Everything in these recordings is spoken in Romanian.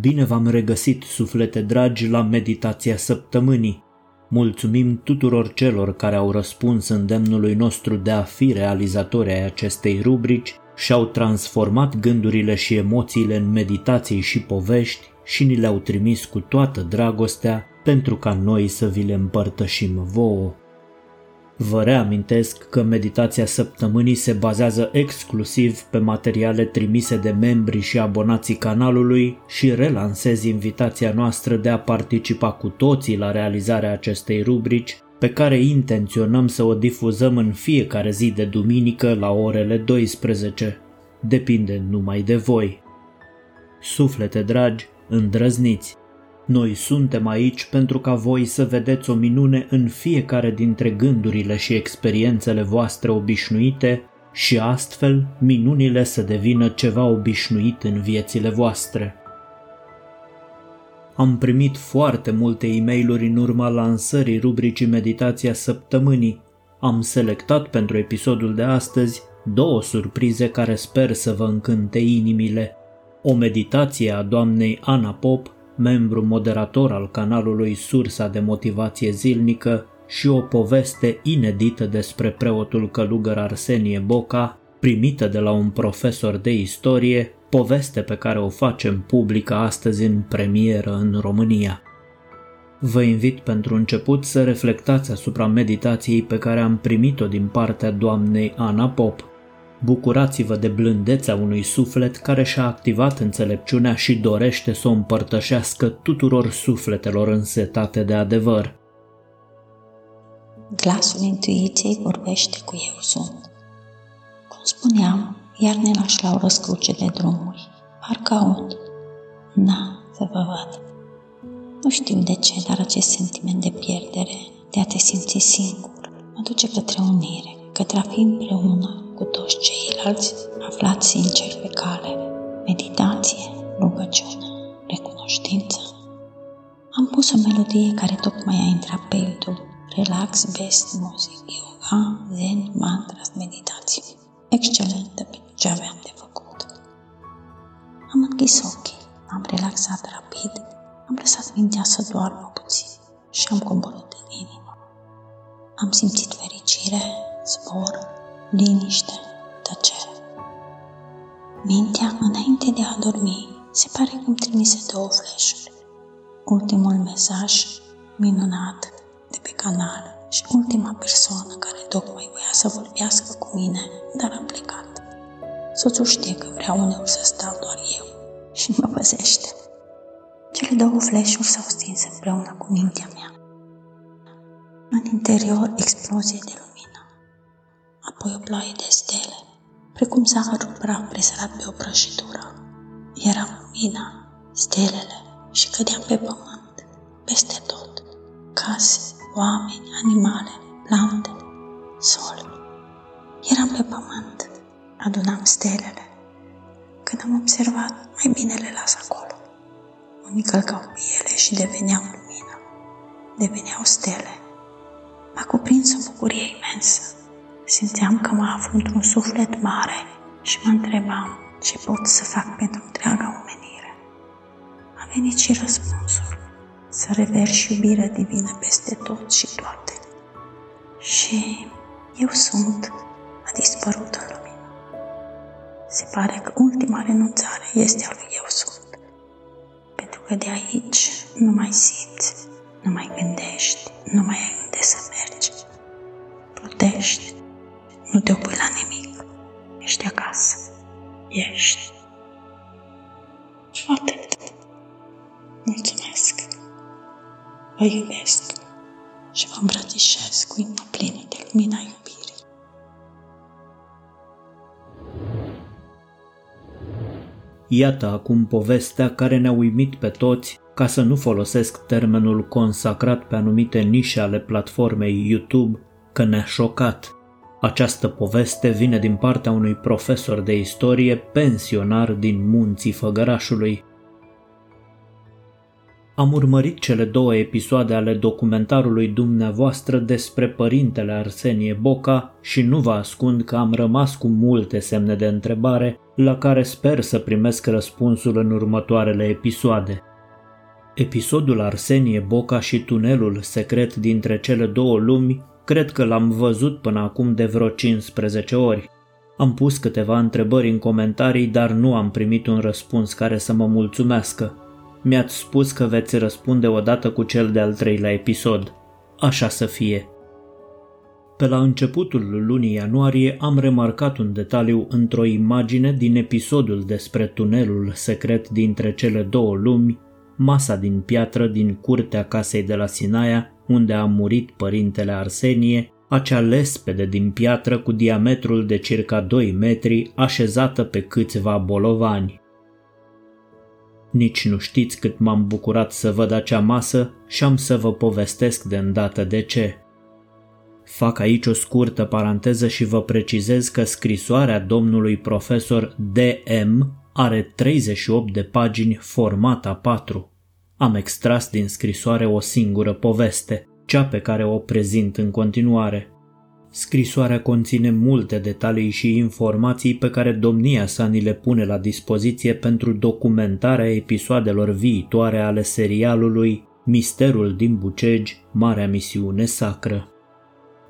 Bine v-am regăsit, suflete dragi, la meditația săptămânii. Mulțumim tuturor celor care au răspuns îndemnului nostru de a fi realizatori ai acestei rubrici și au transformat gândurile și emoțiile în meditații și povești și ni le-au trimis cu toată dragostea pentru ca noi să vi le împărtășim vouă. Vă reamintesc că meditația săptămânii se bazează exclusiv pe materiale trimise de membri și abonații canalului și relansez invitația noastră de a participa cu toții la realizarea acestei rubrici pe care intenționăm să o difuzăm în fiecare zi de duminică la orele 12. Depinde numai de voi. Suflete dragi, îndrăzniți! Noi suntem aici pentru ca voi să vedeți o minune în fiecare dintre gândurile și experiențele voastre obișnuite și astfel minunile să devină ceva obișnuit în viețile voastre. Am primit foarte multe e mail în urma lansării rubricii Meditația săptămânii. Am selectat pentru episodul de astăzi două surprize care sper să vă încânte inimile. O meditație a doamnei Ana Pop membru moderator al canalului Sursa de Motivație Zilnică și o poveste inedită despre preotul călugăr Arsenie Boca, primită de la un profesor de istorie, poveste pe care o facem publică astăzi în premieră în România. Vă invit pentru început să reflectați asupra meditației pe care am primit-o din partea doamnei Ana Pop – Bucurați-vă de blândețea unui suflet care și-a activat înțelepciunea și dorește să o împărtășească tuturor sufletelor însetate de adevăr. Glasul intuiției vorbește cu eu sunt. Cum spuneam, iar ne lași la o răscruce de drumuri. Parcă aud. Na, să vă văd. Nu știu de ce, dar acest sentiment de pierdere, de a te simți singur, mă duce către unire, către a fi împreună, cu toți ceilalți aflați sincer pe cale, meditație, rugăciune, recunoștință. Am pus o melodie care tocmai a intrat pe YouTube, relax, best music, yoga, zen, mantras, meditații. Excelentă pentru ce aveam de făcut. Am închis ochii, am relaxat rapid, am lăsat mintea să doarmă puțin și am coborât în inimă. Am simțit fericire, zbor, liniște, tăcere. Mintea, înainte de a dormi, se pare că îmi trimise două flash Ultimul mesaj minunat de pe canal și ultima persoană care tocmai voia să vorbească cu mine, dar a plecat. Soțul știe că vrea uneori să stau doar eu și mă păzește. Cele două flash s-au stins împreună cu mintea mea. În interior, explozie de lumină apoi o ploaie de stele, precum zahărul praf presărat pe o prăjitură. Era lumina, stelele și cădeam pe pământ, peste tot, case, oameni, animale, plante, sol. Eram pe pământ, adunam stelele. Când am observat, mai bine le las acolo. Unii călcau pe ele și deveneau lumină, deveneau stele. M-a cuprins o bucurie imensă. Simțeam că mă aflu într-un suflet mare și mă întrebam ce pot să fac pentru întreaga omenire. A venit și răspunsul, să reverși iubirea divină peste tot și toate. Și eu sunt, a dispărut în lumină. Se pare că ultima renunțare este a lui eu sunt, pentru că de aici nu mai simți, nu mai gândești, nu mai ai unde să mergi. Plutești nu te opui la nimic. Ești acasă. Ești. Atât. Mulțumesc. Vă iubesc și vă îmbrățișez cu inima plină de lumina iubirii. Iată acum povestea care ne-a uimit pe toți, ca să nu folosesc termenul consacrat pe anumite nișe ale platformei YouTube, că ne-a șocat. Această poveste vine din partea unui profesor de istorie pensionar din munții Făgărașului. Am urmărit cele două episoade ale documentarului dumneavoastră despre părintele Arsenie Boca și nu vă ascund că am rămas cu multe semne de întrebare la care sper să primesc răspunsul în următoarele episoade. Episodul Arsenie Boca și tunelul secret dintre cele două lumi cred că l-am văzut până acum de vreo 15 ori. Am pus câteva întrebări în comentarii, dar nu am primit un răspuns care să mă mulțumească. Mi-ați spus că veți răspunde odată cu cel de-al treilea episod. Așa să fie. Pe la începutul lunii ianuarie am remarcat un detaliu într-o imagine din episodul despre tunelul secret dintre cele două lumi, masa din piatră din curtea casei de la Sinaia, unde a murit părintele Arsenie, acea lespede din piatră cu diametrul de circa 2 metri, așezată pe câțiva bolovani. Nici nu știți cât m-am bucurat să văd acea masă și am să vă povestesc de îndată de ce. Fac aici o scurtă paranteză și vă precizez că scrisoarea domnului profesor D.M. are 38 de pagini format A4. Am extras din scrisoare o singură poveste, cea pe care o prezint în continuare. Scrisoarea conține multe detalii și informații pe care domnia sa ni le pune la dispoziție pentru documentarea episoadelor viitoare ale serialului Misterul din Bucegi, Marea Misiune Sacră.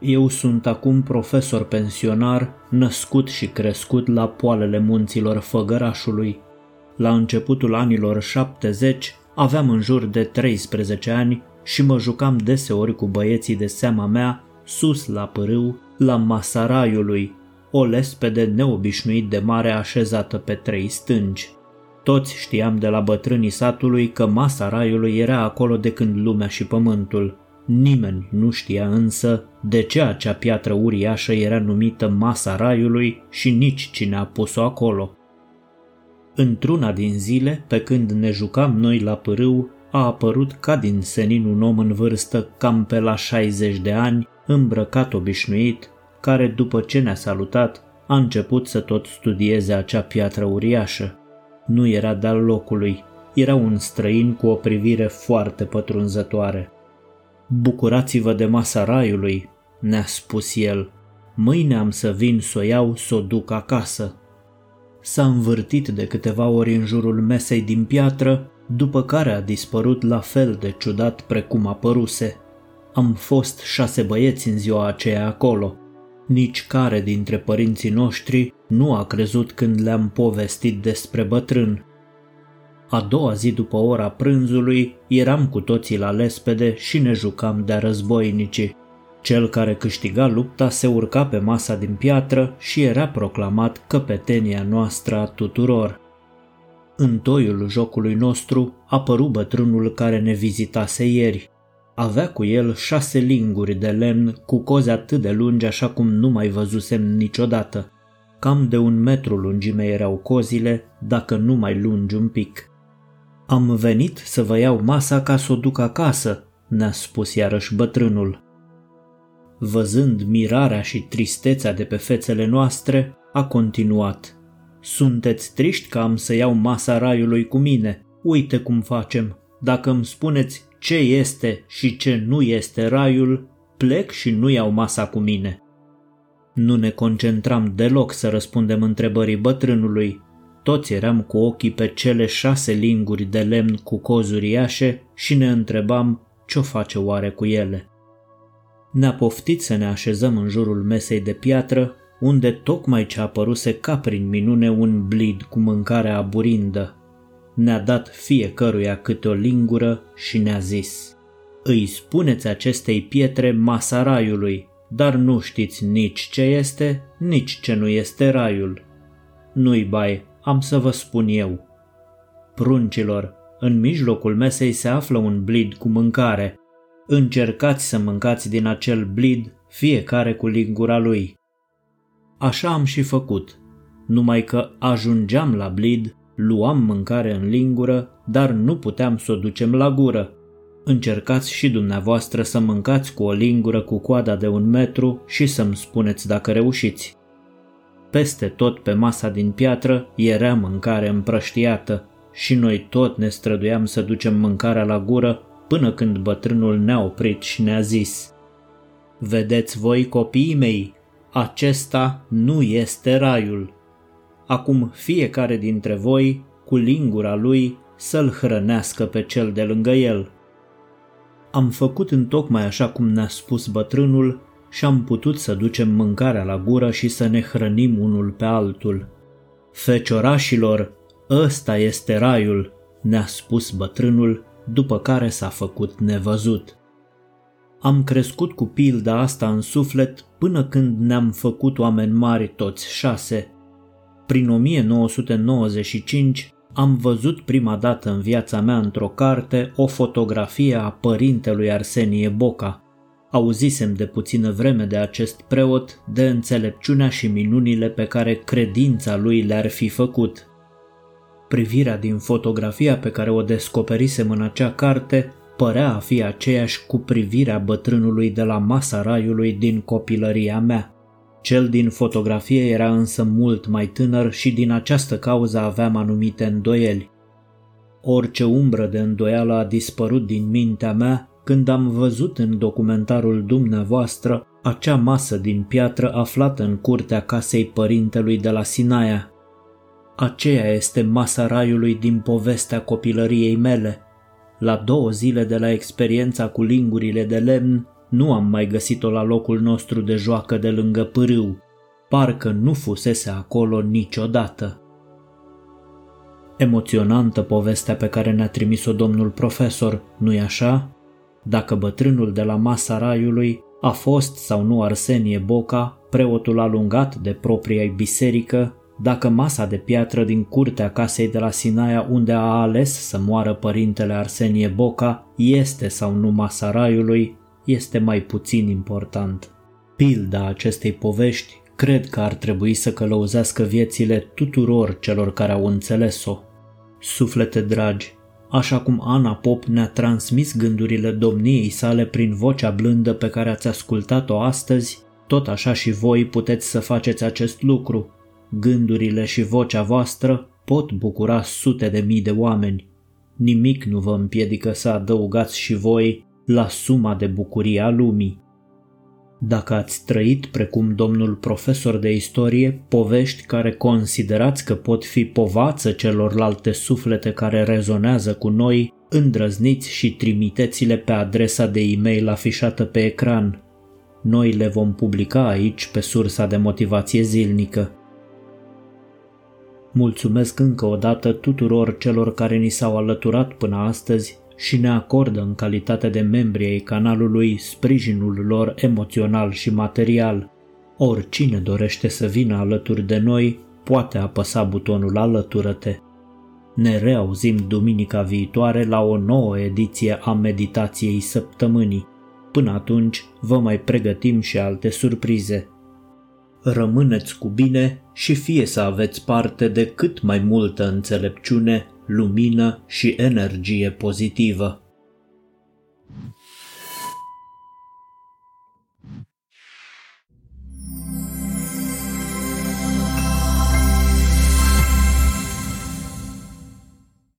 Eu sunt acum profesor pensionar, născut și crescut la poalele munților Făgărașului. La începutul anilor 70 aveam în jur de 13 ani și mă jucam deseori cu băieții de seama mea sus la pârâu, la masa raiului, o lespede neobișnuit de mare așezată pe trei stângi. Toți știam de la bătrânii satului că masa raiului era acolo de când lumea și pământul. Nimeni nu știa însă de ce acea piatră uriașă era numită masa raiului și nici cine a pus-o acolo. Într-una din zile, pe când ne jucam noi la pârâu, a apărut ca din senin un om în vârstă cam pe la 60 de ani, îmbrăcat obișnuit, care după ce ne-a salutat a început să tot studieze acea piatră uriașă. Nu era de-al locului, era un străin cu o privire foarte pătrunzătoare. Bucurați-vă de masa raiului, ne-a spus el. Mâine am să vin să o iau, să o duc acasă. S-a învârtit de câteva ori în jurul mesei din piatră, după care a dispărut la fel de ciudat precum apăruse. Am fost șase băieți în ziua aceea acolo. Nici care dintre părinții noștri nu a crezut când le-am povestit despre bătrân. A doua zi după ora prânzului eram cu toții la lespede și ne jucam de războinici. Cel care câștiga lupta se urca pe masa din piatră și era proclamat căpetenia noastră a tuturor. În toiul jocului nostru apăru bătrânul care ne vizitase ieri. Avea cu el șase linguri de lemn cu coze atât de lungi așa cum nu mai văzusem niciodată. Cam de un metru lungime erau cozile, dacă nu mai lungi un pic. Am venit să vă iau masa ca să o duc acasă, ne-a spus iarăși bătrânul. Văzând mirarea și tristețea de pe fețele noastre, a continuat. Sunteți triști că am să iau masa raiului cu mine. Uite cum facem. Dacă îmi spuneți ce este și ce nu este raiul, plec și nu iau masa cu mine. Nu ne concentram deloc să răspundem întrebării bătrânului. Toți eram cu ochii pe cele șase linguri de lemn cu cozuriașe și ne întrebam ce-o face oare cu ele. Ne-a poftit să ne așezăm în jurul mesei de piatră, unde tocmai ce apăruse ca prin minune un blid cu mâncare aburindă. Ne-a dat fiecăruia câte o lingură și ne-a zis Îi spuneți acestei pietre masa raiului, dar nu știți nici ce este, nici ce nu este raiul. Nu-i bai, am să vă spun eu. Pruncilor, în mijlocul mesei se află un blid cu mâncare. Încercați să mâncați din acel blid, fiecare cu lingura lui. Așa am și făcut, numai că ajungeam la blid, luam mâncare în lingură, dar nu puteam să o ducem la gură. Încercați și dumneavoastră să mâncați cu o lingură cu coada de un metru și să-mi spuneți dacă reușiți. Peste tot pe masa din piatră era mâncare împrăștiată și noi tot ne străduiam să ducem mâncarea la gură până când bătrânul ne-a oprit și ne-a zis Vedeți voi, copiii mei, acesta nu este raiul. acum fiecare dintre voi, cu lingura lui, să-l hrănească pe cel de lângă el. Am făcut întocmai așa cum ne-a spus bătrânul și am putut să ducem mâncarea la gură și să ne hrănim unul pe altul. Feciorașilor, ăsta este raiul, ne-a spus bătrânul, după care s-a făcut nevăzut. Am crescut cu pilda asta în suflet până când ne-am făcut oameni mari toți șase. Prin 1995 am văzut prima dată în viața mea într-o carte o fotografie a părintelui Arsenie Boca. Auzisem de puțină vreme de acest preot, de înțelepciunea și minunile pe care credința lui le-ar fi făcut. Privirea din fotografia pe care o descoperisem în acea carte părea a fi aceeași cu privirea bătrânului de la masa raiului din copilăria mea. Cel din fotografie era însă mult mai tânăr și din această cauză aveam anumite îndoieli. Orice umbră de îndoială a dispărut din mintea mea când am văzut în documentarul dumneavoastră acea masă din piatră aflată în curtea casei părintelui de la Sinaia. Aceea este masa raiului din povestea copilăriei mele. La două zile de la experiența cu lingurile de lemn, nu am mai găsit-o la locul nostru de joacă de lângă pârâu. Parcă nu fusese acolo niciodată. Emoționantă povestea pe care ne-a trimis-o domnul profesor, nu-i așa? Dacă bătrânul de la masa raiului a fost sau nu Arsenie Boca, preotul alungat de propria biserică, dacă masa de piatră din curtea casei de la Sinaia unde a ales să moară părintele Arsenie Boca este sau nu masa raiului, este mai puțin important. Pilda acestei povești cred că ar trebui să călăuzească viețile tuturor celor care au înțeles-o. Suflete dragi, așa cum Ana Pop ne-a transmis gândurile domniei sale prin vocea blândă pe care ați ascultat-o astăzi, tot așa și voi puteți să faceți acest lucru. Gândurile și vocea voastră pot bucura sute de mii de oameni. Nimic nu vă împiedică să adăugați și voi la suma de bucurie a lumii. Dacă ați trăit precum domnul profesor de istorie povești care considerați că pot fi povață celorlalte suflete care rezonează cu noi, îndrăzniți și trimiteți-le pe adresa de e-mail afișată pe ecran. Noi le vom publica aici pe sursa de motivație zilnică. Mulțumesc încă o dată tuturor celor care ni s-au alăturat până astăzi și ne acordă în calitate de membri ai canalului sprijinul lor emoțional și material. Oricine dorește să vină alături de noi poate apăsa butonul Alătură-te. Ne reauzim duminica viitoare la o nouă ediție a meditației săptămânii. Până atunci vă mai pregătim și alte surprize. Rămâneți cu bine și fie să aveți parte de cât mai multă înțelepciune lumină și energie pozitivă.